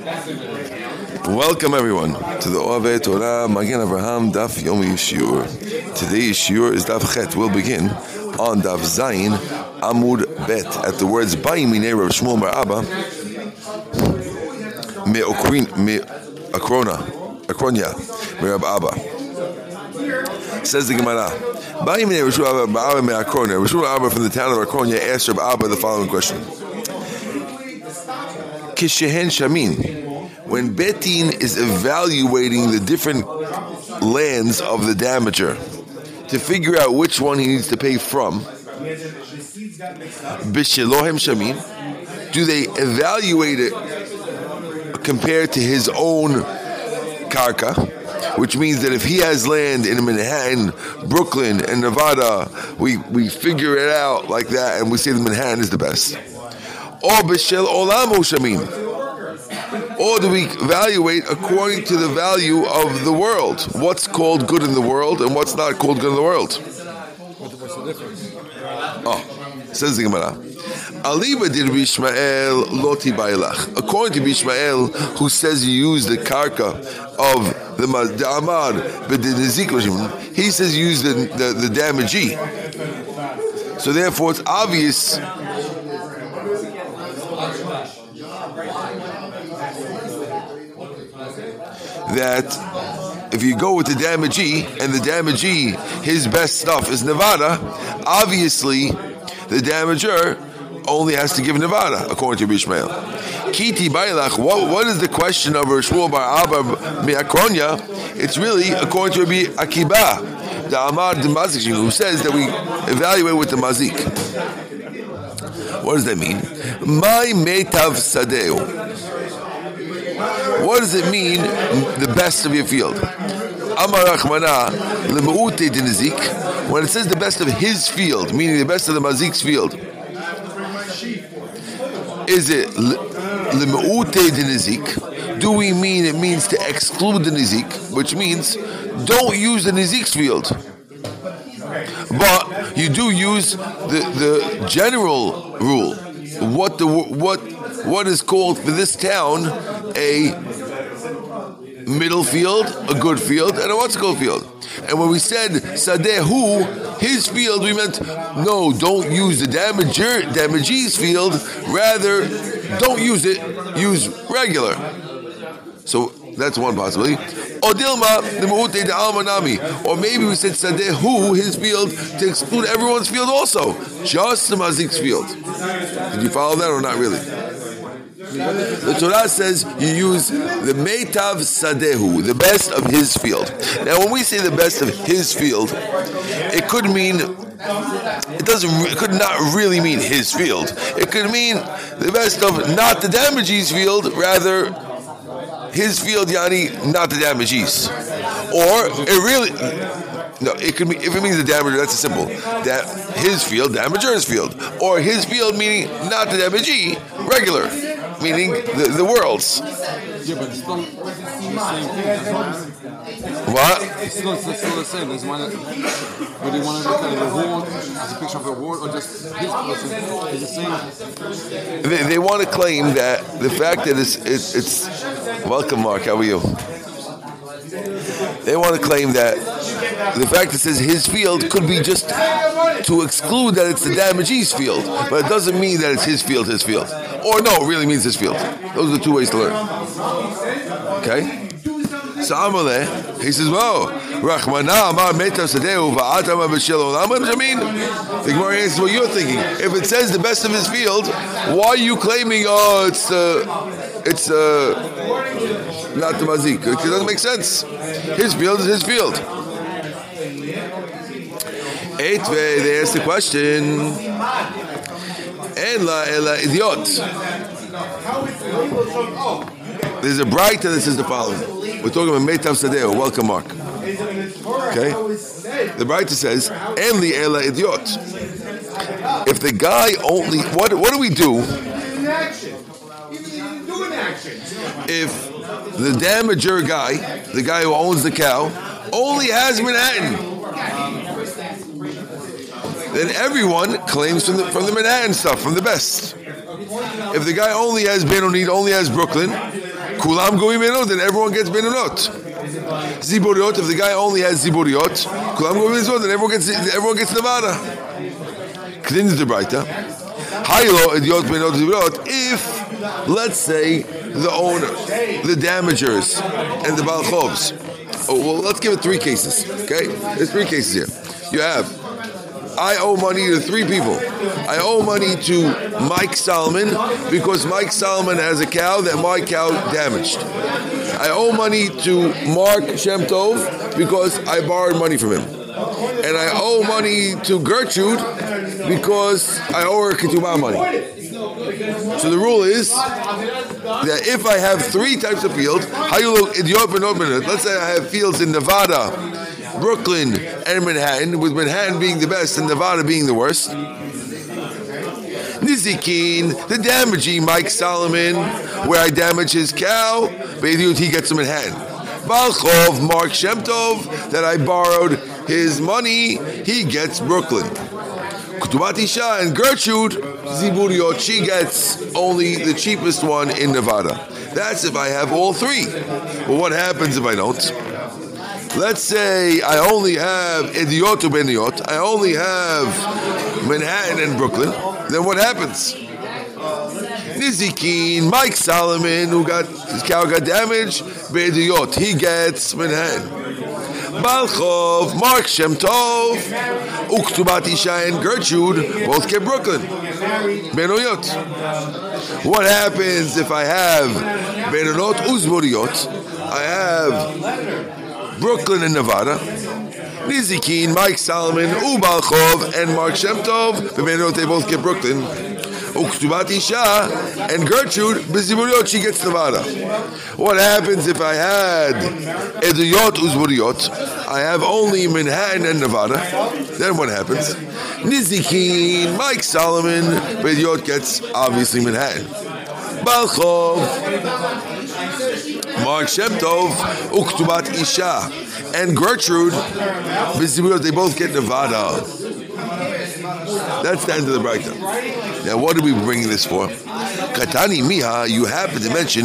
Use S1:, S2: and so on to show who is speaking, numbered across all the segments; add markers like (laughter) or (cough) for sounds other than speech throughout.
S1: Welcome everyone to the Ove Torah Magen Avraham Daf Yomi Shiur. Today's Shiur is Daf Chet. We'll begin on Daf Zayin Amud Bet at the words Bayim Minei Rav Shmuel Bar Abba Me Okrin Me Akrona Akronya Me Rab Abba. Says the Gemara. Bayim Minei Rav Shmuel Bar Abba Me Akronya. Rav Shmuel Abba from the town of Akronya asked Rab Abba the following question. Kishehen Shamin when Betin is evaluating the different lands of the damager to figure out which one he needs to pay from, Bishelohem Shamin, do they evaluate it compared to his own karka? Which means that if he has land in Manhattan, Brooklyn, and Nevada, we, we figure it out like that and we say that Manhattan is the best. Or Bishel Olamo Shamin or do we evaluate according to the value of the world? What's called good in the world and what's not called good in the world? Oh, says the Gemara. Aliba did Bishmael loti bailach. According to Bishmael, who says you use the karka of the Amar, but the he says use the, the, the damagee. So therefore it's obvious that if you go with the damagee and the damagee, his best stuff is Nevada, obviously the damager only has to give Nevada, according to Bishmael. Kiti Bailach, what, what is the question of Shmuel Bar Abba Mi'akronya? It's really according to Rabbi Akiba, the Amar the Mazik, who says that we evaluate with the Mazik. What does that mean? My metav sadeu. What does it mean, the best of your field? Amar Rachmana, when it says the best of his field, meaning the best of the Mazik's field, is it Lemeute Nizik? Do we mean it means to exclude the Nizik, which means don't use the Nizik's field? But you do use the, the general rule. What the what what is called for this town a middle field, a good field, and a what's called field. And when we said Sadehu, his field, we meant no, don't use the damager, damagee's field. Rather, don't use it. Use regular. So that's one possibility. Or Dilma, the de Almanami. Or maybe we said Sadehu, his field, to exclude everyone's field also. Just the Mazik's field. Did you follow that or not really? The Torah says you use the Meitav Sadehu, the best of his field. Now, when we say the best of his field, it could mean it doesn't. It could not really mean his field. It could mean the best of not the damagee's field, rather his field, Yanni, not the damage damagee's. Or it really. No, it could be if it means the damager. That's a simple. That his field, damager's field, or his field meaning not the damagee, regular meaning the, the worlds.
S2: Yeah, but it's still the same thing.
S1: What?
S2: It's still, it's still the same. There's one. You want to look at a reward as a picture of a reward or just his person, it's the same.
S1: They, they want to claim that the fact that it's, it, it's welcome, Mark. How are you? They want to claim that the fact it says his field could be just to exclude that it's the damagee's field, but it doesn't mean that it's his field, his field. Or no, it really means his field. Those are the two ways to learn. Okay? So Amaleh, he says, "Well, Rachmana Amar Meta Sadeu Va'atama B'Shelo Laman." I mean, the Gemara answers what you're thinking. If it says the best of his field, why are you claiming? Oh, it's uh, it's uh, not the mazik. It doesn't make sense. His field is his field. Eitve, they asked the question. Ela ela idiot. There's a Braita that says the following. We're talking about Metav Sadeo. Welcome, Mark. Okay? The Braita says, Enli ela idiot. If the guy only, what, what do we do if the damager guy, the guy who owns the cow, only has Manhattan? Then everyone claims from the, from the Manhattan stuff, from the best. If the guy only has Benonit, only has Brooklyn, Kulam goim benot, then everyone gets Benonot. Ziburiot, if the guy only has ziburiot, kulam goim benot, then everyone gets everyone gets nevada. Continue the. Haylo idiot benot ziburiot. If let's say the owner, the damagers, and the balchovs. Oh, well, let's give it three cases. Okay, there's three cases here. You have I owe money to three people. I owe money to Mike Solomon because Mike Solomon has a cow that my cow damaged. I owe money to Mark Shemtov because I borrowed money from him. And I owe money to Gertrude because I owe her ketubah money. So the rule is that if I have three types of fields, how you look the open open earth, let's say I have fields in Nevada, Brooklyn, and Manhattan, with Manhattan being the best and Nevada being the worst. Nizikin, the damaging Mike Solomon, where I damage his cow, he gets Manhattan. Balchov, Mark Shemtov, that I borrowed his money, he gets Brooklyn. Kutubat Isha and Gertrude Ziburiot, she gets only the cheapest one in Nevada. That's if I have all three. But what happens if I don't? Let's say I only have Idiot Beniot, I only have Manhattan and Brooklyn. Then what happens? Nizikin, Mike Solomon, who got his cow got damaged, Bediot, he gets Manhattan. Balchov, Mark Shem Tov, Uktubat Isha and Gertrude both get Brooklyn. Benoyot. What happens if I have Benonot Uzburiot? I have Brooklyn and Nevada. Nizikin, Mike Solomon, Ubalchov, and Mark Shem Tov. Benonot, they both get Brooklyn. Uktubat and Gertrude Biziburiot, she gets Nevada. What happens if I had Eduyot Uzburiot? I have only Manhattan and Nevada. Then what happens? Nizikin, Mike Solomon, Bediot gets obviously Manhattan. Balchov, Mark Shemtov, Uktubat Isha, and Gertrude, they both get Nevada. That's the end of the breakdown. Now, what are we bringing this for? Katani Miha, you happen to mention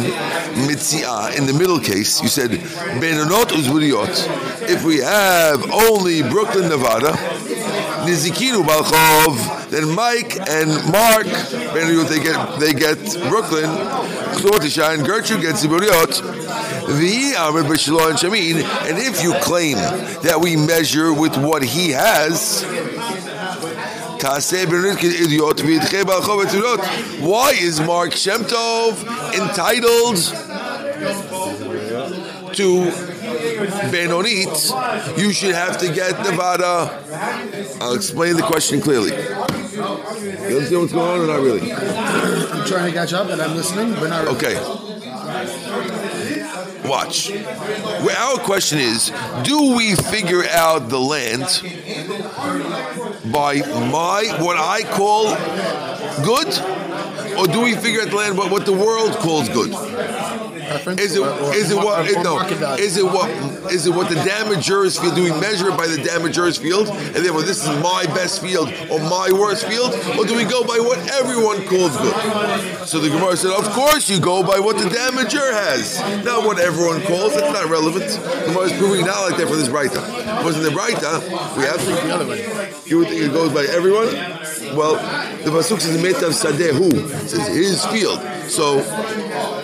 S1: Mitzia in the middle case. You said Benonot Uzburiot. If we have only Brooklyn, Nevada, Nizikinu Balchov, then Mike and Mark, they get they get Brooklyn. Klotisha and Gertrude gets Ziburiot. The Ami Bashilo and if you claim that we measure with what he has, why is Mark Shemtov entitled to Benonit? You should have to get Nevada. I'll explain the question clearly. You understand what's going on or not really?
S3: I'm trying to catch up and I'm listening, but not really.
S1: Okay. Watch. Well, our question is do we figure out the land by my, what I call good? Or do we figure out the land by what the world calls good?
S3: Preference?
S1: Is it
S3: Or- or
S1: is it what
S3: or
S1: no is it what is it what the damagers feel? Do we measure it by the damagers field and therefore this is my best field or my worst field, or do we go by what everyone calls good? So the Gemara said, of course you go by what the damager has, not what everyone calls. That's not relevant. The Gemara is proving not like that for this. Because in the Braita we have
S3: The other way.
S1: you would think it goes by everyone? Well, the pasuk says metav sadehu says his field. So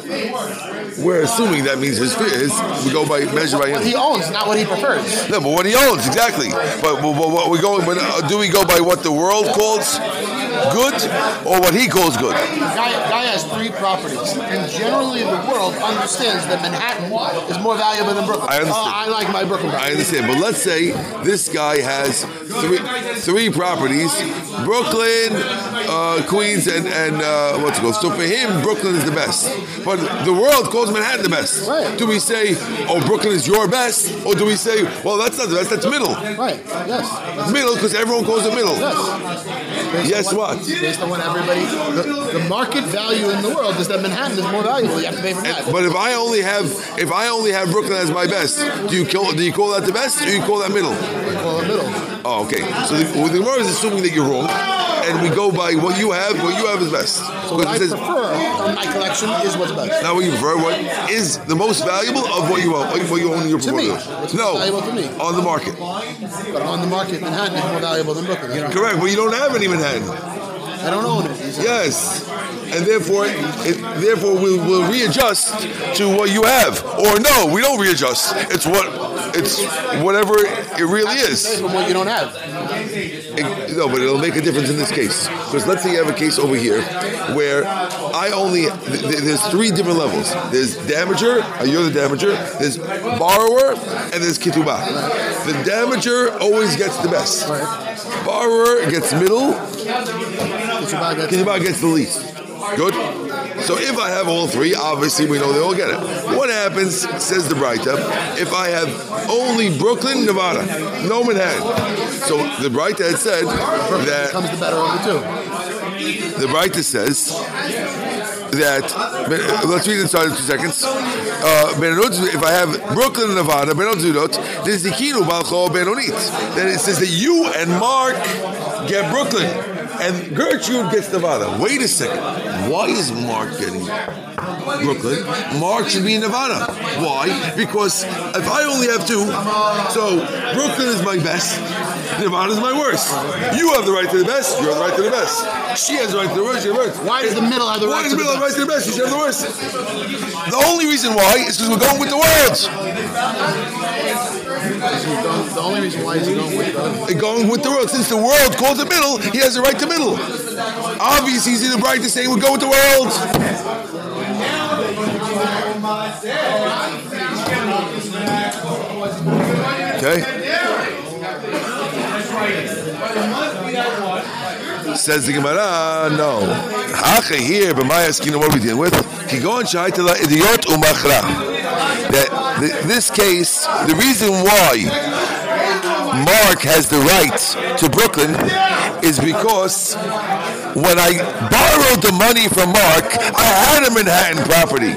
S1: we're assuming that means his. His, we go by measure by
S3: What he owns, not what he prefers.
S1: No, but what he owns exactly. But, but, but what we go, but uh, do we go by what the world calls good or what he calls good?
S3: Guy, guy has three properties, and generally the world understands that Manhattan is more valuable than Brooklyn.
S1: I understand.
S3: Oh, I like my Brooklyn
S1: I understand, but let's say this guy has three three properties: Brooklyn, uh, Queens, and and uh, what's it called? So for him, Brooklyn is the best, but the world calls Manhattan the best.
S3: Right.
S1: Do we say, oh, Brooklyn is your best, or do we say, well, that's not the best, that's middle,
S3: Right, yes.
S1: middle, because everyone calls it middle?
S3: Yes.
S1: Yes,
S3: on Based on what everybody, the, the market value in the world is that Manhattan is more valuable. You have to pay for that.
S1: But if I only have if I only have Brooklyn as my best, do you call do you call that the best, or you call that middle?
S3: Well, the middle.
S1: Oh, okay. So the, well, the Gemara is assuming that you're wrong. and we go by what you have. What you have is best.
S3: So what I
S1: says
S3: prefer my collection is what's best.
S1: not what you prefer. What is the most valuable of what you own? What you own in your
S3: To me.
S1: portfolio? No,
S3: valuable to me?
S1: on the market.
S3: But on the market, Manhattan is more valuable than Brooklyn.
S1: Correct. But you don't have any Manhattan.
S3: I don't own it.
S1: Yes, and therefore, it, therefore we'll, we'll readjust to what you have, or no, we don't readjust. It's what it's whatever it really is.
S3: From what you don't have.
S1: It- no, but it'll make a difference in this case. Because let's say you have a case over here where I only th- th- there's three different levels. There's damager, uh, you're the damager. There's borrower, and there's ketubah. The damager always gets the best. Borrower gets middle,
S3: It's about that.
S1: Ketubah gets the least. Good. So if I have all three, obviously we know they all get it. What happens, says the Braita, if I have only Brooklyn, Nevada, no Manhattan? So the Braita had said that
S3: becomes the better of the two.
S1: the Braita says that let's read inside in two seconds. Uh, if I have Brooklyn, Nevada, Benonot, there's the Kino Balcho Benonit. Then it says that you and Mark get Brooklyn, and Gertrude gets Nevada. Wait a second. Why is Mark getting Brooklyn? Mark should be in Nevada. Why? Because if I only have two, so Brooklyn is my best, Nevada is my worst. You have the right to the best. You have the right to the best. She has the right to the worst. You have the worst.
S3: Why does the middle have the
S1: Why
S3: right
S1: does
S3: to
S1: the
S3: the
S1: middle have the right to the best? You should have the worst. The only reason why is because we're going with the world.
S3: The only reason why is he going with the
S1: going with the world. Since the world calls it middle, he has the right to middle. Obviously, he's in the right to say we're going with the world. Okay. Says the Gemara, no. Hacha here, but my asking what we dealing with. Kigon shaitala idiot umachra. That th- this case, the reason why Mark has the right to Brooklyn is because when I borrowed the money from Mark, I had a Manhattan property.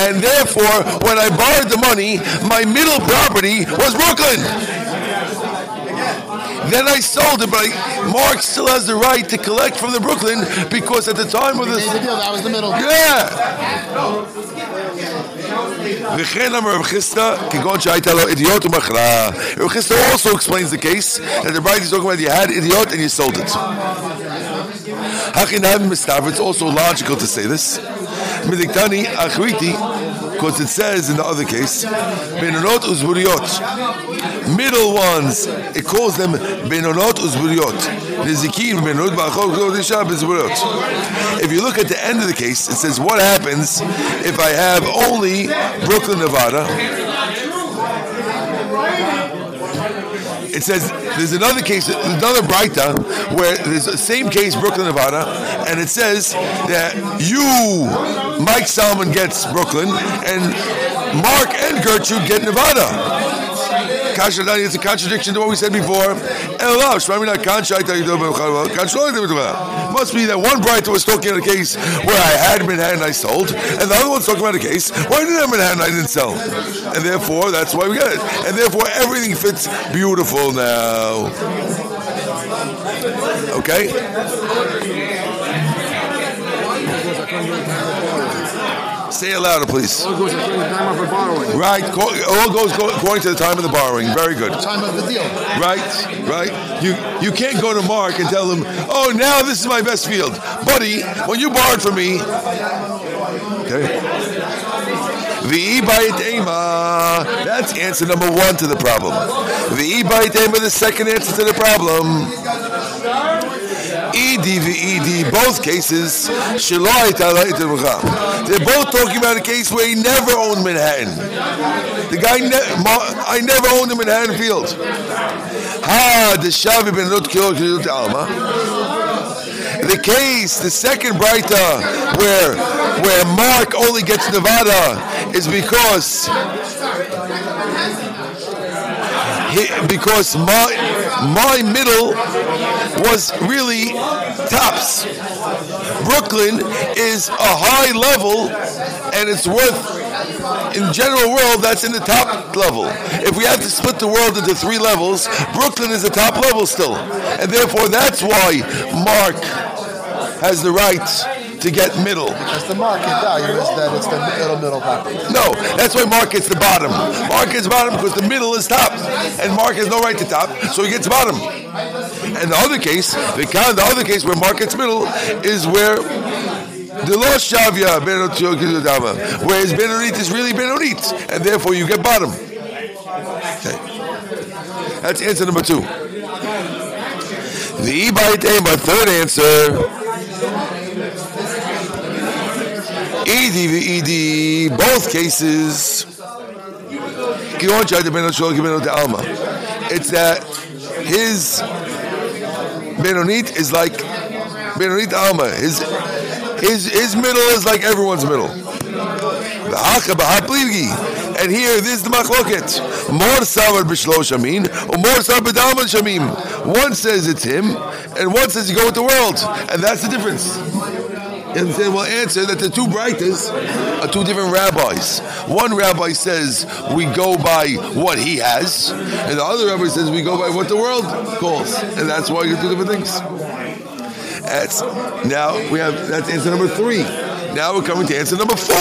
S1: And therefore, when I borrowed the money, my middle property was Brooklyn. Then I sold it, but I, Mark still has the right to collect from the Brooklyn because at the time of
S3: made the
S1: the
S3: deal. That was the middle.
S1: yeah. וכן אמר רב חיסדא, כגון שהייתה לו אידיוט ומכרה. רב חיסדא also explains the case that the bride is talking about you had idiot and you sold it. Hachinam mistav, it's also logical to say this. Midiktani achriti, because it says in the other case, benonot uzburiot. Middle ones, it calls them benonot uzburiot. Benonot bezburiot. If you look at the end of the case, it says what happens if I have only Brooklyn, Nevada. It says there's another case, another Breita, where there's the same case, Brooklyn, Nevada, and it says that you, Mike Salmon gets Brooklyn, and Mark and Gertrude get Nevada. It's a contradiction to what we said before. Must be that one Braita was talking about a case where I had Manhattan I sold, and the other one's talking about a case where I didn't have Manhattan I didn't sell. And therefore, that's why we got it. And therefore, everything fits beautiful now. Okay? Say it louder, please.
S2: All goes according to the time of the borrowing.
S1: Right, all goes go- according to the time of the borrowing. Very good.
S3: Time of the deal.
S1: Right, right. You you can't go to Mark and tell him, "Oh, now this is my best field, buddy." When you borrowed from me, okay. The. That's answer number one to the problem. The bayit ema, the second answer to the problem. ED VED, both cases, They're both talking about a case where he never owned Manhattan. The guy, ne- I never owned a Manhattan field. Ah, the Shavi ben. The case, the second Breita, where where Mark only gets Nevada, is because he, because my my middle was really tops. Brooklyn is a high level, and it's worth in general world, that's in the top level. If we have to split the world into three levels, Brooklyn is the top level still, and therefore that's why Mark has the right to get middle.
S3: Because the market value is that it's the middle middle property.
S1: No, that's why Mark gets the bottom. Mark gets bottom because the middle is top, and Mark has no right to top, so he gets bottom. And the other case, the kind, the other case where market's middle is where the lost shavya benot whereas benonit is really benonit, and therefore you get bottom. Okay. That's answer number two. The Ibai my third answer. Edi v'edi, both cases. It's that his Benonit is like Benonit Alma. His his his middle is like everyone's middle. And here, this is the machloket. More savar b'shlosh amin, or more savar shamim. One says it's him, and one says you go with the world, and that's the difference. And then we'll answer that the two brightest are two different rabbis. One rabbi says we go by what he has, and the other rabbi says we go by what the world calls, and that's why you do different things. That's now we have that's answer number three. Now we're coming to answer number four.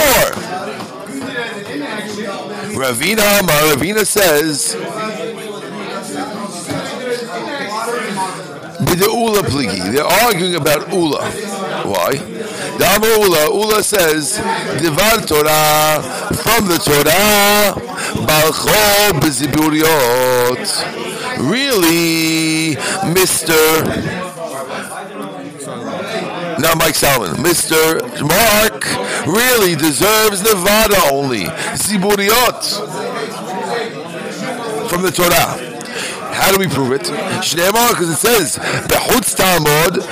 S1: Ravina Amar, Ravina says the Ula pligi. They're arguing about Ula. Why? Amar Ula, Ula says, Divar Torah, from the Torah, Balcho Beziburiot. Really, Mr. Not Mike Salmon. Mr. Mark really deserves Nevada only. Ziburiot. From the Torah. How do we prove it? Because it says, Behutz Talmud,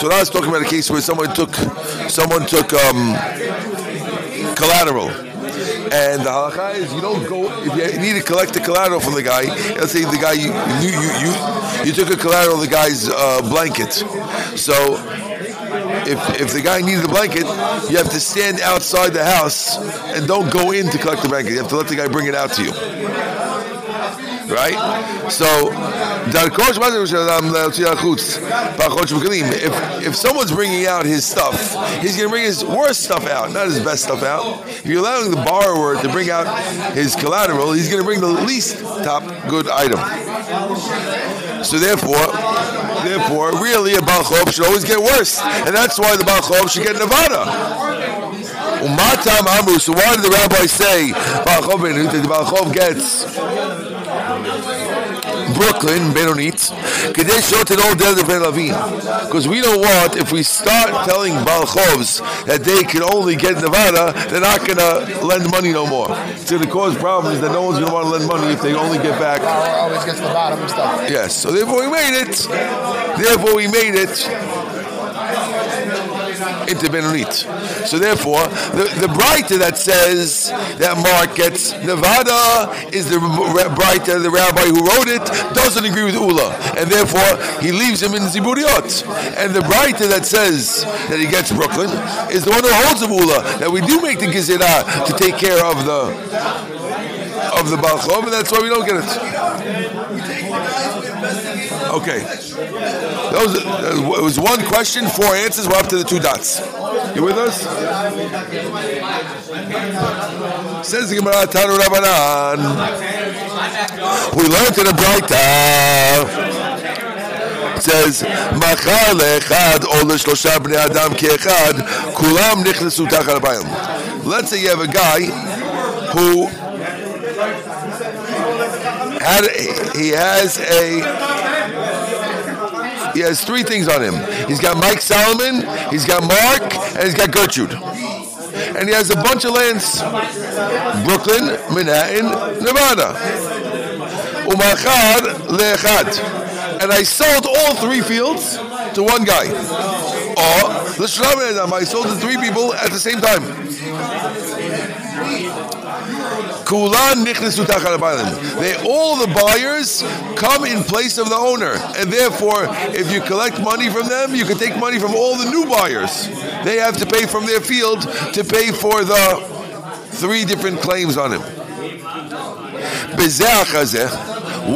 S1: so now it's talking about a case where someone took, someone took um, collateral. And the halakha is you don't go if you need to collect the collateral from the guy. Let's say the guy you you you, you, took a collateral the guy's uh, blanket. So if, if the guy needs a blanket, you have to stand outside the house and don't go in to collect the blanket. You have to let the guy bring it out to you. Right? So, if, if someone's bringing out his stuff, he's going to bring his worst stuff out, not his best stuff out. If you're allowing the borrower to bring out his collateral, he's going to bring the least top good item. So therefore, therefore, really a Balchov should always get worse. And that's why the Balchov should get Nevada. So why did the rabbi say Balchov that the Balchov gets Brooklyn, Benonit, because we know what, if we start telling Balchovs that they can only get Nevada, they're not going to lend money no more. It's going to cause problems that no one's going to want to lend money if they only get back.
S3: Always gets the bottom stuff.
S1: Yes, so therefore we made it. Therefore we made it into Benonit. So therefore, the, the Braita that says that Mark gets Nevada is the Braita, the rabbi who wrote it, doesn't agree with Ula. And therefore, he leaves him in Ziburiot. And the Braita that says that he gets Brooklyn is the one who holds of Ula, that we do make the Gezerah to take care of the of the Balchov, and that's why we don't get it. Okay. That was, it was one question, four answers. We're up to the two dots. You with us? Says the Gemara Tanu Rabbanan. We learned in the Braita. says, מחר לאחד או לשלושה בני אדם כאחד, כולם נכנסו תחת הbayim. Let's say you have a guy who had a, he has a he has three things on him. He's got Mike Solomon, he's got Mark, and he's got Gertrude. And he has a bunch of lands. Brooklyn, Manhattan, Nevada. Umachad le'echad. And I sold all three fields to one guy. Or I sold to three people at the same time. They all the buyers come in place of the owner, and therefore, if you collect money from them, you can take money from all the new buyers. They have to pay from their field to pay for the three different claims on him.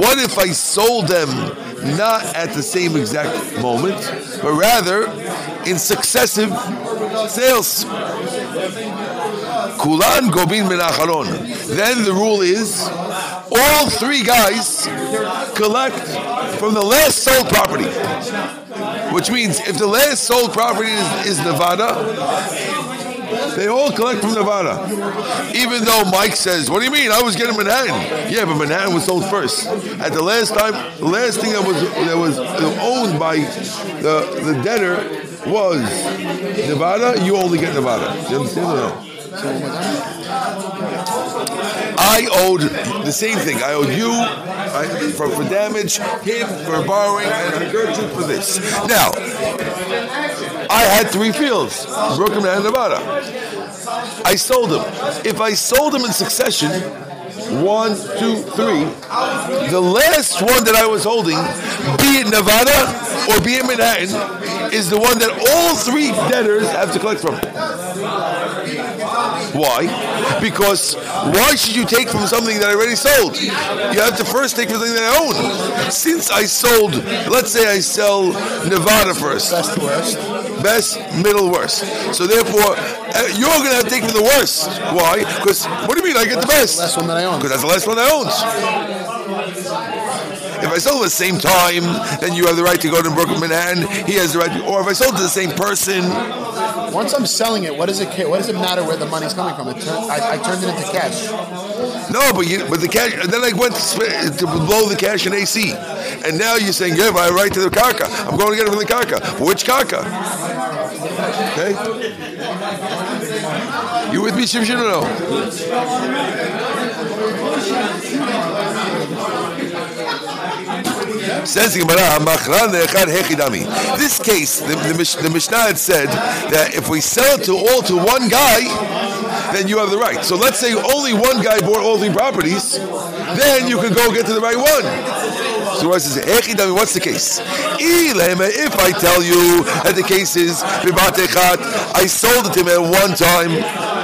S1: What if I sold them not at the same exact moment, but rather in successive sales? Kulan gobin menacharon. Then the rule is all three guys collect from the last sold property. Which means if the last sold property is, is Nevada, they all collect from Nevada. Even though Mike says, What do you mean? I was getting Manhattan. Yeah, but Manhattan was sold first. At the last time, the last thing that was that was owned by the, the debtor was Nevada, you only get Nevada. You understand or no? I owed the same thing. I owed you I, for, for damage, him for borrowing, and Gertrude for this. Now, I had three fields, Brooklyn and Nevada. I sold them. If I sold them in succession, one, two, three. The last one that I was holding, be it Nevada or be it Manhattan, is the one that all three debtors have to collect from. Why? Because why should you take from something that I already sold? You have to first take from something that I own. Since I sold, let's say I sell Nevada first.
S3: Best worst.
S1: Best, middle, worst. So therefore, uh, you're going to have to take from the worst. Why? Because what do you mean I get the best?
S3: Last one that I own.
S1: Because that's the last one I own. If I sold at the same time, then you have the right to go to Brooklyn, Manhattan. He has the right to, or if I sold to the same person,
S3: once I'm selling it, what does it what does it matter where the money's coming from? It turn, I, I, turned it into cash.
S1: No, but you, but the cash. Then I went to, to blow the cash in AC, and now you're saying, yeah, I have right to the karka. I'm going to get it from the karka. which karka? Okay. You with me, Shimshin, or no? Says the Gemara, This case, the, the, the Mishnah had said that if we sell it to all to one guy, then you have the right. So let's say only one guy bought all three properties, then you can go get to the right one. So what says, what's the case? If I tell you that the case is I sold it to him at one time.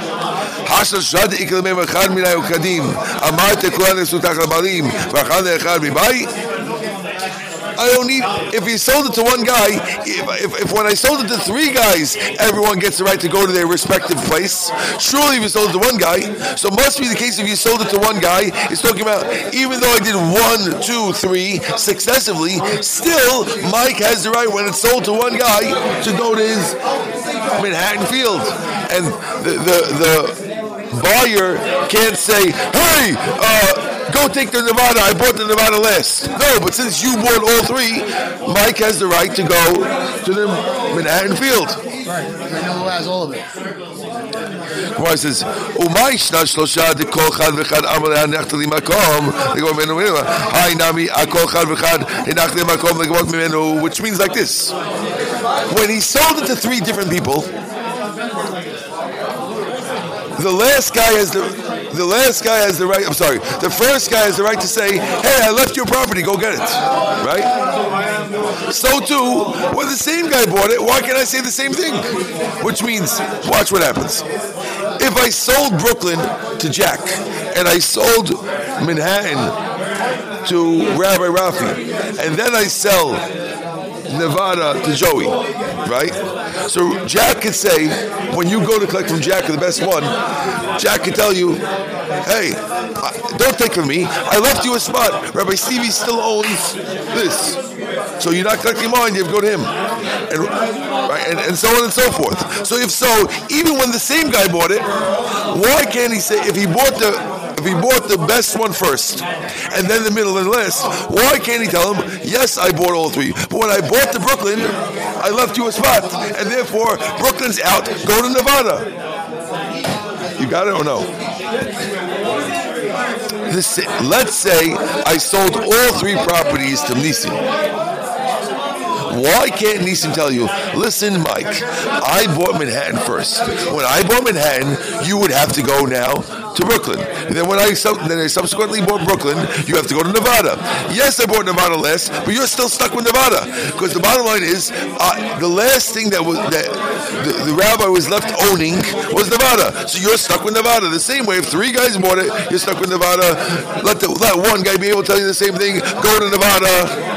S1: חשל שד יקל מהם אחד מן היוקדים אמרת כהן לסותך לבעלים ואחד לאחד מבית I don't need. If he sold it to one guy, if, if, if, when I sold it to three guys, everyone gets the right to go to their respective place. Surely, if you sold it to one guy, so must be the case. If you sold it to one guy, it's talking about even though I did one, two, three successively, still Mike has the right when it's sold to one guy to go to his Manhattan field, and the the, the buyer can't say, "Hey." Uh, go take the Nevada. I bought the Nevada last. No, but since you bought all three, Mike has the right to go to the Manhattan field.
S3: Right. I know who has all of it.
S1: Gemara says, "Umay shna shlosha dekol chad v'chad amar li makom." They go menu menu. Hi nami akol chad v'chad li makom. They go menu, which means like this: when he sold it to three different people, the last guy has the the last guy has the right, I'm sorry, the first guy has the right to say, hey, I left your property, go get it. Right? So too, when the same guy bought it, why can't I say the same thing? Which means, watch what happens. If I sold Brooklyn to Jack and I sold Manhattan to Rabbi Rafi, and then I sell Nevada to Joey, right? So Jack could say, when you go to collect from Jack, the best one, Jack could tell you, hey, don't take from me. I left you a spot. Rabbi Stevie still owns this. So you're not collecting mine, you have to go to him. And, right, and, and so on and so forth. So if so, even when the same guy bought it, why can't he say, if he bought the he bought the best one first and then the middle and last, why can't he tell him, yes, I bought all three, but when I bought the Brooklyn, I left you a spot, and therefore Brooklyn's out, go to Nevada. You got it or no? This, let's say I sold all three properties to Nisim. Why can't Nisim tell you, listen, Mike, I bought Manhattan first. When I bought Manhattan, you would have to go now to Brooklyn. And then when I, then I subsequently bought Brooklyn, you have to go to Nevada. Yes, I bought Nevada last, but you're still stuck with Nevada because the bottom line is uh, the last thing that was that the, the rabbi was left owning was Nevada. So you're stuck with Nevada. The same way, if three guys bought it, you're stuck with Nevada. Let the let one guy be able to tell you the same thing. Go to Nevada.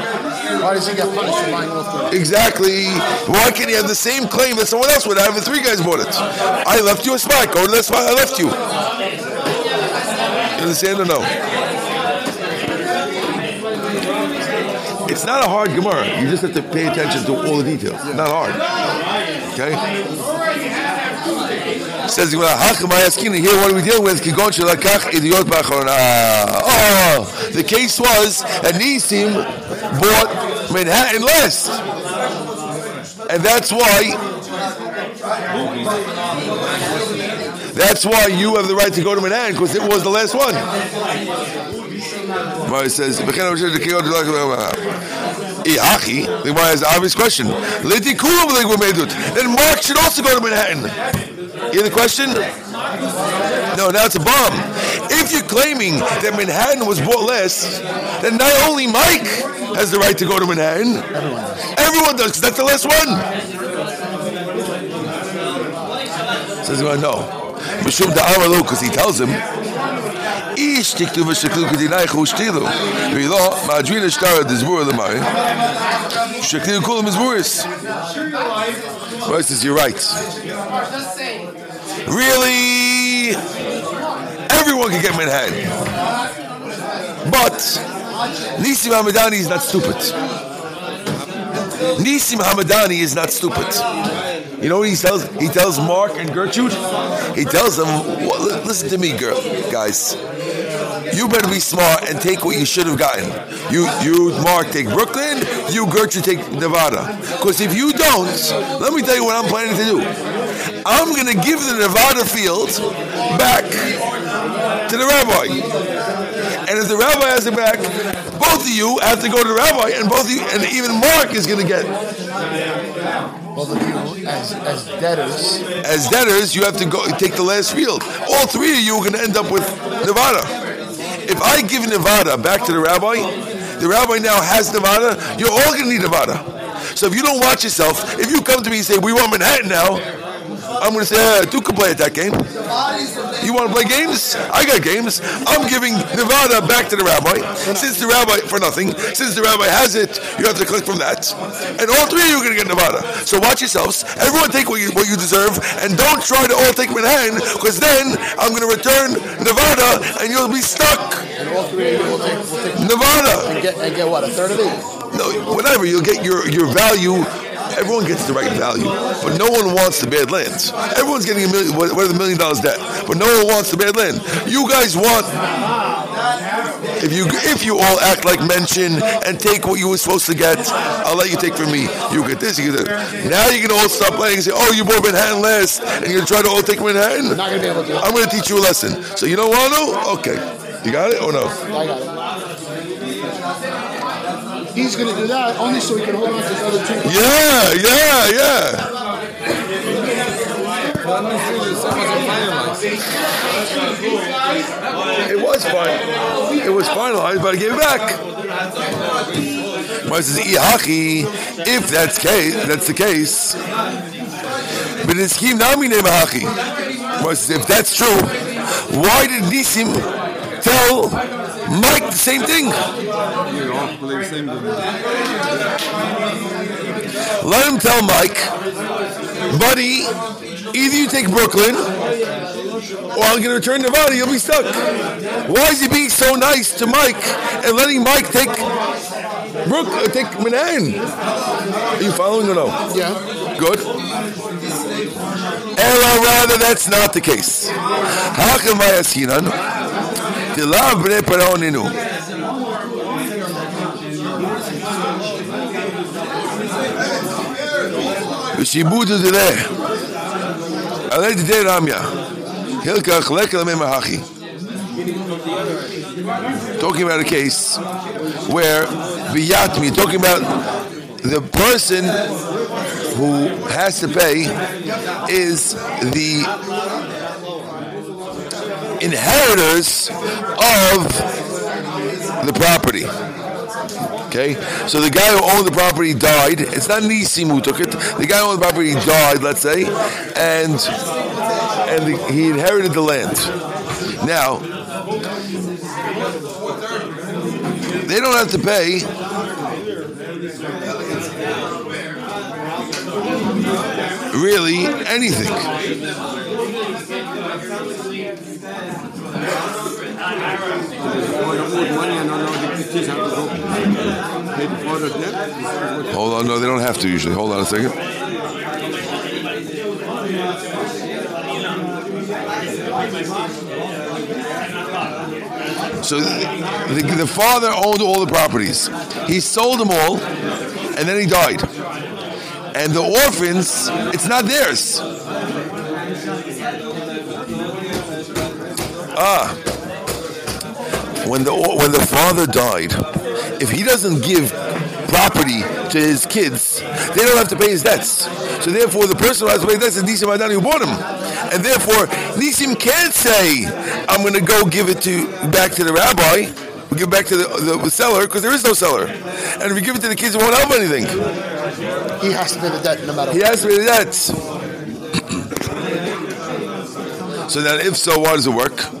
S3: Why does he get punished for buying three?
S1: Exactly. Why can't he have the same claim that someone else would have if three guys bought it? I left you a spot. Oh, Go to that spot I left you. You understand or no? It's not a hard Gemara. You just have to pay attention to all the details. Not hard. Okay? Says the Gemara, "Hacham ayaskin." Here, what we dealing with? Oh, the case was that Nisim bought Manhattan last, and that's why. That's why you have the right to go to Manhattan because it was the last one. Gemara says. Iachi, the Gemara has an obvious question. Then Mark should also go to Manhattan. You hear the question? No, now it's a bomb. If you're claiming that Manhattan was bought last, then not only Mike has the right to go to Manhattan, everyone does, because that's the last one. Says, well, no. Mishum da'amalo, because he tells him, איש תכתוב ושקלו כדינייך ושתילו ולא מעג'בין השטר הדזבור למרי שקלו כולם מזבורס Right says you're right Really Everyone can get Manhattan But Nisim Hamadani is not stupid Nisim Hamadani is not stupid you know what he tells? He tells Mark and Gertrude. He tells them, well, "Listen to me, girl, guys. You better be smart and take what you should have gotten. You, you, Mark, take Brooklyn. You, Gertrude, take Nevada. Because if you don't, let me tell you what I'm planning to do. I'm going to give the Nevada field back to the rabbi. And if the rabbi has it back, both of you have to go to the rabbi, and both of you, and even Mark is going to get.
S3: Both of you, as, as debtors,
S1: As debtors, you have to go take the last field. All three of you are going to end up with Nevada. If I give Nevada back to the rabbi, the rabbi now has Nevada. You're all going to need Nevada. So if you don't watch yourself, if you come to me and say we want Manhattan now, I'm going to say, uh, Duke can play at that game. You want to play games? I got games. I'm giving Nevada back to the rabbi. Since the rabbi, for nothing, since the rabbi has it, you have to collect from that. And all three of you are going to get Nevada. So watch yourselves. Everyone take what you, what you deserve. And don't try to all take Manhattan, because then I'm going to return Nevada and you'll be stuck.
S3: and all three of you will take, will take
S1: Nevada.
S3: and get, and get what, a third of it?
S1: No, whatever. You'll get your, your value. Everyone gets the right value, but no one wants the bad lands. Everyone's getting a million, what what are the million dollars debt, but no one wants the bad land. You guys want. If you if you all act like mention and take what you were supposed to get, I'll let you take from me. You get this, you get that. Now you can all stop playing and say, "Oh, you bought Manhattan last," and you're gonna try to all take Manhattan.
S3: Not going to be able to.
S1: I'm gonna teach you a lesson. So you don't want to? Okay, you got it or no?
S3: I got it. He's going to do that only so he can hold on to his other two.
S1: Yeah, yeah, yeah.
S2: The.
S1: It was fine. It was finalized, but I gave it back. Why says Ihachi? If that's case, that's the case. But it's Kim Nami name Hachi. Why if that's true, why did Nisim tell Mike the same thing?
S2: You all believe the same thing.
S1: Let him tell Mike, buddy, either you take Brooklyn or I'm going to return Nevada, you'll be stuck. Why is he being so nice to Mike and letting Mike take Brook, uh, take Manhattan? Are you following or no?
S3: Yeah.
S1: Good. Ella, rather, that's not the case Hakam vayasinan, tilav bnei paraoninu. ושיבודו דלה. עלי דידי רמיה. הלקח לקל ממהכי. Talking about a case where Viyatmi, talking about the person who has to pay is the inheritors of the property. Okay, so the guy who owned the property died. It's not Nisim who took it. The guy who owned the property died, let's say, and and the, he inherited the land. Now they don't have to pay. Really, anything.
S2: Or the old money and all the kids have to go pay the father's debt.
S1: Hold on, no, they don't have to usually. Hold on a second. So the, the, the father owned all the properties. He sold them all, and then he died. And the orphans, it's not theirs. Ah, when the when the father died, if he doesn't give property to his kids, they don't have to pay his debts. So therefore, the person who has to pay debts is Nisim Adani who bought him, and therefore Nisim can't say, "I'm going to go give it to back to the rabbi." We give back to the, the seller because there is no seller, and if you give it to the kids, it won't help anything.
S3: He has to pay the debt no matter
S1: He has to pay the debts. (coughs) so then, if so, why does it work?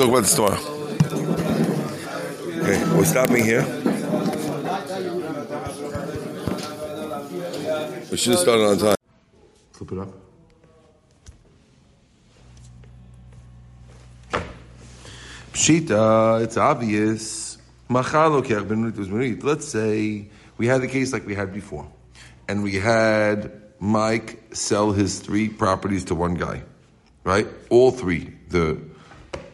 S1: talk about this tomorrow. Okay, we're stopping here. We should have started on time. Flip it up. Pshita, uh, it's obvious. Machal lokech ben was merit. Let's say we had the case like we had before, and we had Mike sell his three properties to one guy, right? All three, the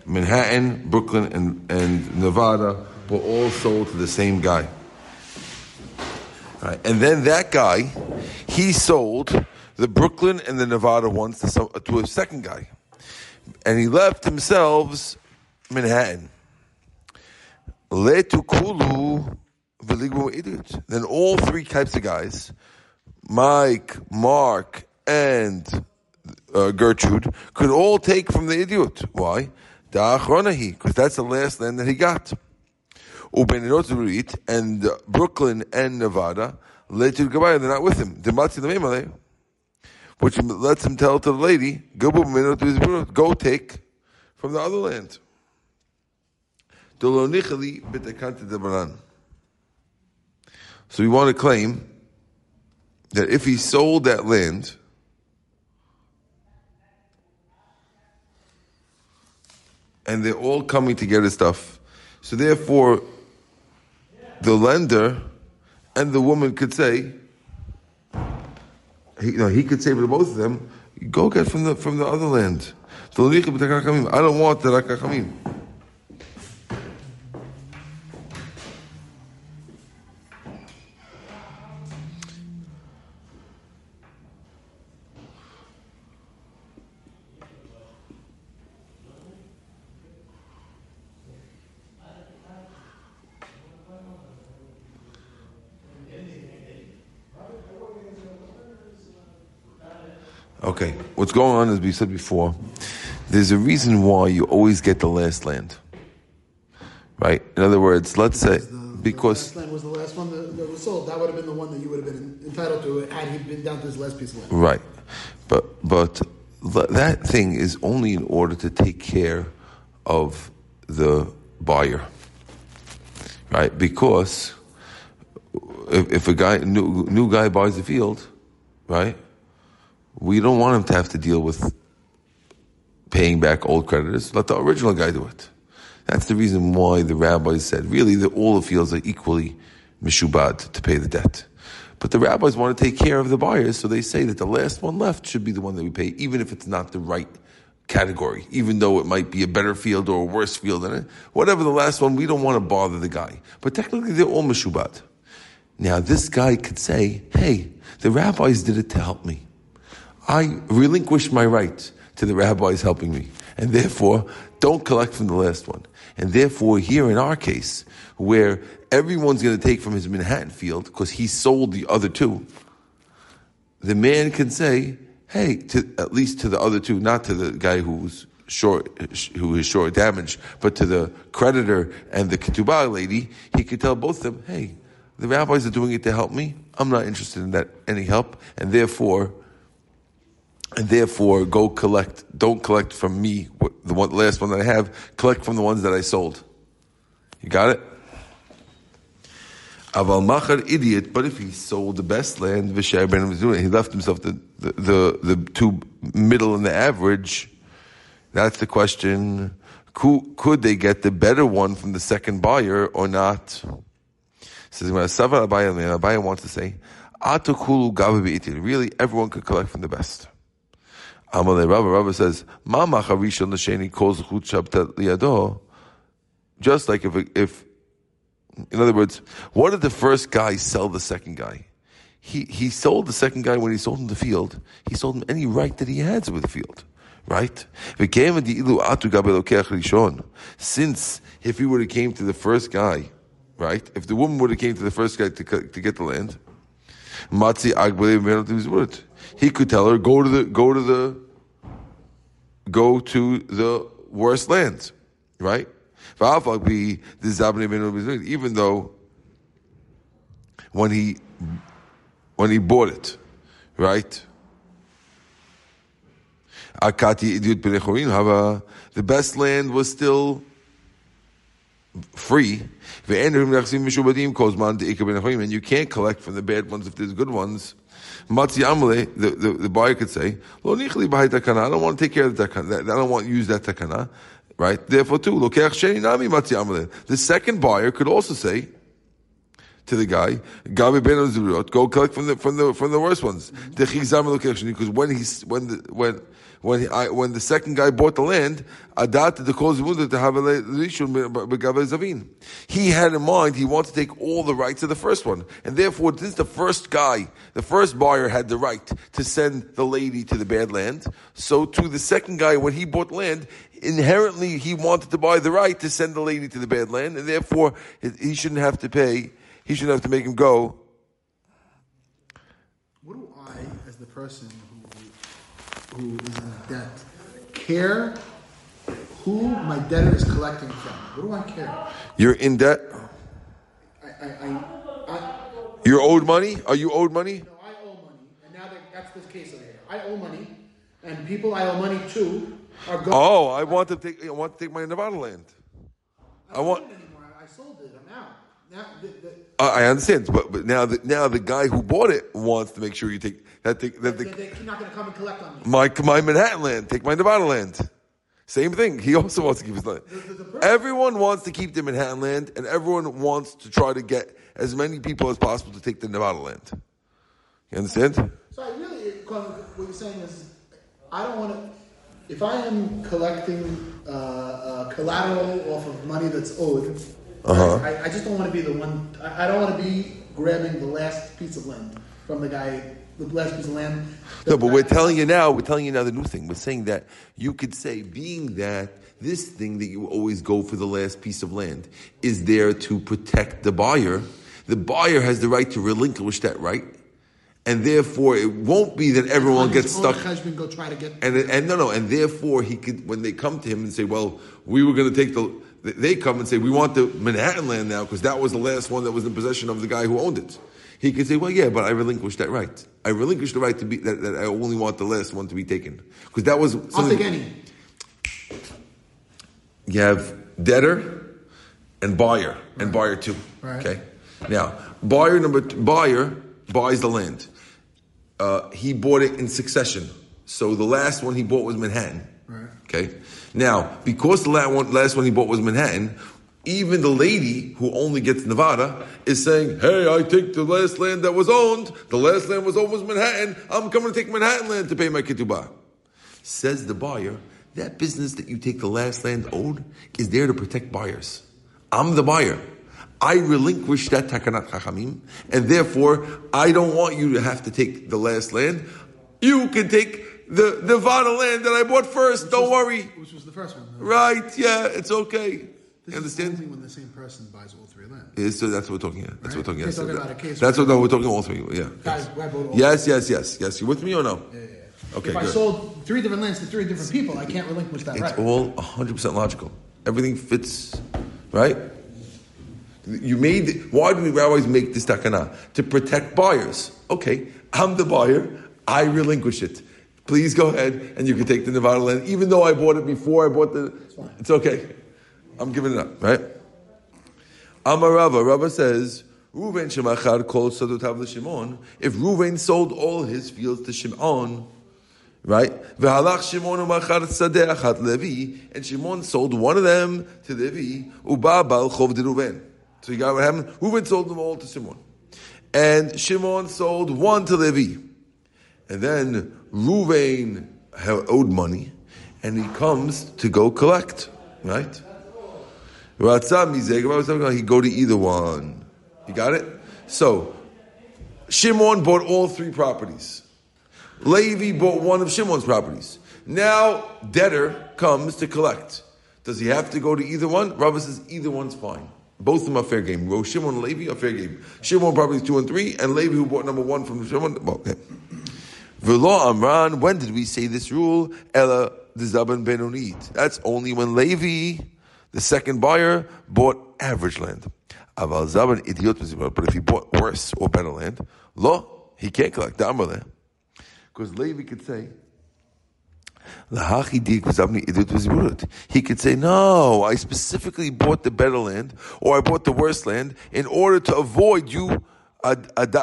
S1: Manhattan, Brooklyn, and, and Nevada, were all sold to the same guy. Right. And then that guy, he sold the Brooklyn and the Nevada ones to, some, to a second guy. And he left himself Manhattan. Letukulu v'ligbu idit. Then all three types of guys, Mike, Mark, and uh, Gertrude, could all take from the idiot. Why? Because that's the last land that he got. Ubeninoturit and uh, Brooklyn and Nevada, Letud Gabaya, they're not with him. Which lets him tell to the lady, go take from the other land. So we want to claim that if he sold that land, and they're all coming to get his stuff, so therefore, the lender and the woman could say, he, you know, he could say to both of them, go get from the from the other land. I don't want the rakachamim. Okay, what's going on, as we said before, there's a reason why you always get the last land. Right? In other words, let's say, because,
S3: The last land was the last one that, that was sold. That would have been the one that you would have been entitled to had he been down to his last piece of land.
S1: right, but, but that thing is only in order to take care of the buyer. Right? Because if, if a guy, new, new guy buys a field, right? We don't want him to have to deal with paying back old creditors, let the original guy do it. That's the reason why the rabbis said really that all the fields are equally mishubad to pay the debt. But the rabbis want to take care of the buyers, so they say that the last one left should be the one that we pay, even if it's not the right category, even though it might be a better field or a worse field than it. Whatever the last one, we don't want to bother the guy. But technically, they're all mishubad. Now, this guy could say, hey, the rabbis did it to help me. I relinquished my right to the rabbis helping me. And therefore, don't collect from the last one. And therefore, here in our case, where everyone's going to take from his Manhattan field because he sold the other two, the man can say, hey, to, at least to the other two, not to the guy who's short, who is short damage, but to the creditor and the ketubah lady, he could tell both of them, hey, the rabbis are doing it to help me. I'm not interested in that any help, and therefore, and therefore, go collect. Don't collect from me the one, last one that I have. Collect from the ones that I sold. You got it. Aval machar idit, but if he sold the best land, Vishar ben he left himself the, the, the, the two middle and the average. That's the question. Could, could they get the better one from the second buyer or not? Says Savar Abaye, Abaye wants to say, Atukulu gavi Really, everyone could collect from the best. Amalei Rabba, Rabba says, Ma macharishon l'sheni calls liado. Just like if, if, in other words, what did the first guy sell the second guy? He, he sold the second guy when he sold him the field. He sold him any right that he had with the field. Right? Since if he would have came to the first guy right? If the woman would have came to the first guy to, to get the land, Matzi Agbele he could tell her go to the go to the go to the worst land, right? Even though when he when he bought it, right? The best land was still free. And you can't collect from the bad ones if there's good ones. The, the, the buyer could say, I don't want to take care of the takana. I don't want to use that takana. Right? Therefore, too, the second buyer could also say to the guy, go collect from the from the from the worst ones. Because when he's when the when when I, when the second guy bought the land, adat the cause to have a He had in mind he wanted to take all the rights of the first one, and therefore, since the first guy, the first buyer, had the right to send the lady to the bad land, so to the second guy, when he bought land, inherently he wanted to buy the right to send the lady to the bad land, and therefore he shouldn't have to pay. He shouldn't have to make him go.
S3: What do I, as the person who is in debt care who my debtor is collecting from? What do I care?
S1: You're in debt?
S3: I, I, I, I
S1: You're owed money? Are you owed money?
S3: No, I owe money. And now that, that's the case over here. I owe money, and people I owe money to are going.
S1: Oh, I want to take. I want to take my Nevada land.
S3: I, I want. anymore. I sold it. I'm out. Now, the, the,
S1: I understand, but, but now the, now the guy who bought it wants to make sure you take that. The, that
S3: the, they're not going to come and collect on me.
S1: My my Manhattan land, take my Nevada land. Same thing. He also wants to keep his land. Everyone wants to keep the Manhattan land, and everyone wants to try to get as many people as possible to take the Nevada land. You understand?
S3: So I really, what you're saying is, I don't want to. If I am collecting uh, uh, collateral off of money that's owed, uh-huh. I, I, just don't want to be the one. I, I don't want to be grabbing the last piece of land from the guy the last piece of land.
S1: No, but we're telling you now, we're telling you now the new thing. We're saying that you could say, being that this thing that you always go for the last piece of land is there to protect the buyer, the buyer has the right to relinquish that right. And therefore, it won't be that everyone gets stuck.
S3: Husband go try to get
S1: and and no, no, and therefore he could when they come to him and say, "Well, we were going to take the," they come and say, "We want the Manhattan land now because that was the last one that was in possession of the guy who owned it." He could say, well, yeah, but I relinquished that right. I relinquished the right to be, that, that I only want the last one to be taken. Because that was.
S3: I'll take any.
S1: You have debtor and buyer, right. and buyer two.
S3: Right.
S1: Okay? Now, buyer number two, buyer buys the land. Uh, he bought it in succession. So the last one he bought was Manhattan. Okay? Now, because the last one, last one he bought was Manhattan, even the lady who only gets Nevada is saying, Hey, I take the last land that was owned. The last land was owned was Manhattan. I'm coming to take Manhattan land to pay my ketubah. Says the buyer, that business that you take the last land owed is there to protect buyers. I'm the buyer. I relinquish that takanat chachamim, and therefore I don't want you to have to take the last land. You can take the Nevada land that I bought first. Don't worry.
S3: Which was the first one.
S1: Right? Yeah, it's okay.
S3: This
S1: You
S3: is
S1: understand?
S3: only when the same person buys all three land.
S1: Yeah, so that's what we're talking about. That's what we're talking
S3: Right?
S1: about.
S3: You're talking about a case
S1: That's what no, we're talking all three. Yeah.
S3: Guys, all
S1: Yes, yes, yes, yes. You with me or no?
S3: Yeah, yeah, yeah.
S1: Okay,
S3: if I sold three different lands to three different people, I can't relinquish that
S1: It's
S3: right.
S1: all 100% logical. Everything fits, right? You made, why do we rabbis make this takana? To protect buyers. Okay, I'm the buyer, I relinquish it. Please go ahead and you can take the Nevada land, even though I bought it before I bought the, it's okay. I'm giving it up, right? Amar Rava, says, Ruven shemachar kol sadotav Shimon. If Ruven sold all his fields to Shimon, right? V'halach Shimon u'machar sadeh achat Levi, and Shimon sold one of them to Levi, uba bal chov de Ruven. So you got what happened? Ruven sold them all to Shimon. And Shimon sold one to Levi. And then Ruvain owed money, and he comes to go collect, right? He go to either one. You got it? So, Shimon bought all three properties. Levi bought one of Shimon's properties. Now, debtor comes to collect. Does he have to go to either one? Rabbi says either one's fine. Both of them are fair game. Shimon and Levi are fair game. Shimon properties two and three, and Levi who bought number one from Shimon. Well, okay. V'lo Amran, when did we say this rule? Ella the Zaban Benonit. That's only when Levi, the second buyer, bought average land. Aval Zaban idit. But if he bought worse or better land, lo, he can't collect the Amrle. Because Levi could say. He could say, "No, I specifically bought the better land, or I bought the worse land, in order to avoid you ad- ad-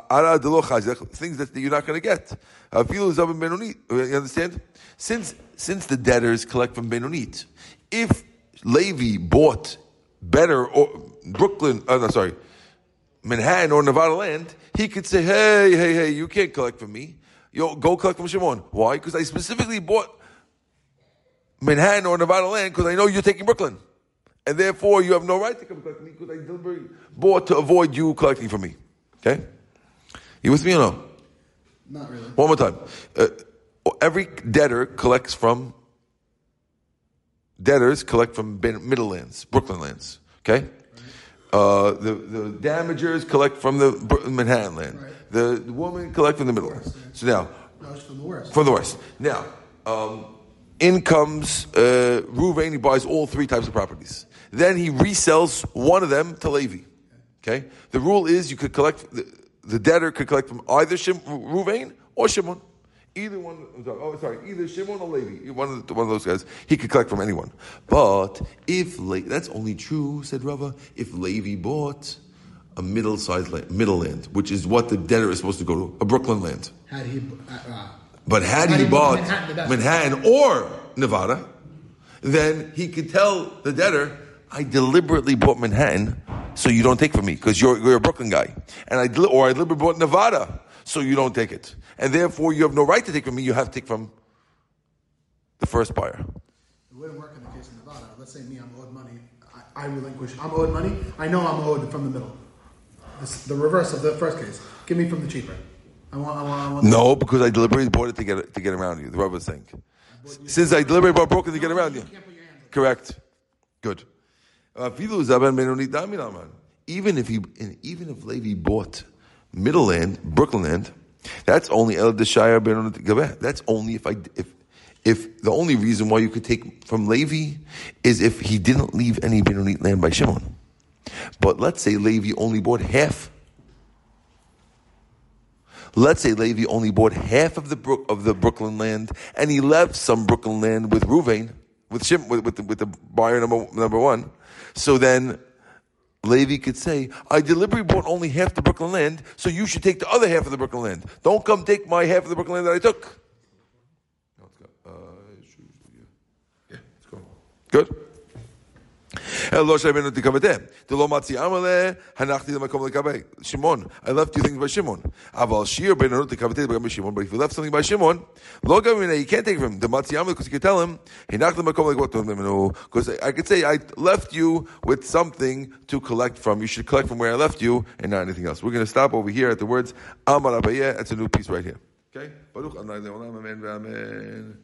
S1: things that you're not going to get." Benonit. You understand? Since since the debtors collect from benonit, if Levi bought better or Brooklyn, uh, no, sorry, Manhattan or Nevada land, he could say, "Hey, hey, hey, you can't collect from me. Yo, go collect from Shimon. Why? Because I specifically bought Manhattan or Nevada land because I know you're taking Brooklyn, and therefore you have no right to come collect me because I deliberately bought to avoid you collecting from me." Okay, you with me or no?
S3: Not really.
S1: One more time. Uh, every debtor collects from debtors collect from Middle lands, Brooklyn lands. Okay. Uh, the the damagers collect from the Manhattan land.
S3: Right.
S1: The, the woman collect from the middle land. So now,
S3: No, from the worst.
S1: from the worst. Now, um, in comes uh, Ruvain. He buys all three types of properties. Then he resells one of them to Levi. Okay. The rule is you could collect the, the debtor could collect from either Shim, Ruvain or Shimon. Either one. Oh, sorry. Either Shimon or Levi. One of the, one of those guys. He could collect from anyone. But if Le- that's only true, said Rava, if Levi bought a middle-sized land, middle land, which is what the debtor is supposed to go to, a Brooklyn land.
S3: Had he, uh, uh,
S1: But had
S3: Had
S1: he
S3: he bought Manhattan,
S1: Manhattan or Nevada, then he could tell the debtor, I deliberately bought Manhattan so you don't take from me because you're, you're a Brooklyn guy. And I, or I deliberately bought Nevada so you don't take it. And therefore you have no right to take from me, you have to take from the first buyer.
S3: it wouldn't work in the case of Nevada. Let's say me, I'm owed money. I, I relinquish. I'm owed money. I know I'm owed from the middle. This, the reverse of the first case. Give me from the cheaper. I want. I want. I want
S1: No, because I deliberately bought it to get, to get around you, the rubber thing. Since I deliberately bought Brooklyn to get around you.
S3: can't put your hands on
S1: Correct. Good. Even if he, even if Levi bought Middle Land, Brooklyn Land, that's only El. That's only if I, if, if the only reason why you could take from Levi is if he didn't leave any benoni land by Shimon. But let's say Levi only bought half. Let's say Levi only bought half of the Brook, of the Brooklyn land, and he left some Brooklyn land with Ruvain, with Shim, with, with, the, with the buyer number number one. So then Levi could say, I deliberately bought only half the Brooklyn land, so you should take the other half of the Brooklyn land. Don't come take my half of the Brooklyn land that I took. Uh, yeah, let's go. Good? (laughs) Shimon, I left two things by Shimon. But if you left something by Shimon, you can't take from him. The Matzi because you can tell him, Hanachti Lamakom Lekabe. Because I could say, I left you with something to collect from. You should collect from where I left you and not anything else. We're going to stop over here at the words Amar Abaye. That's a new piece right here. Okay? Baruch Amen.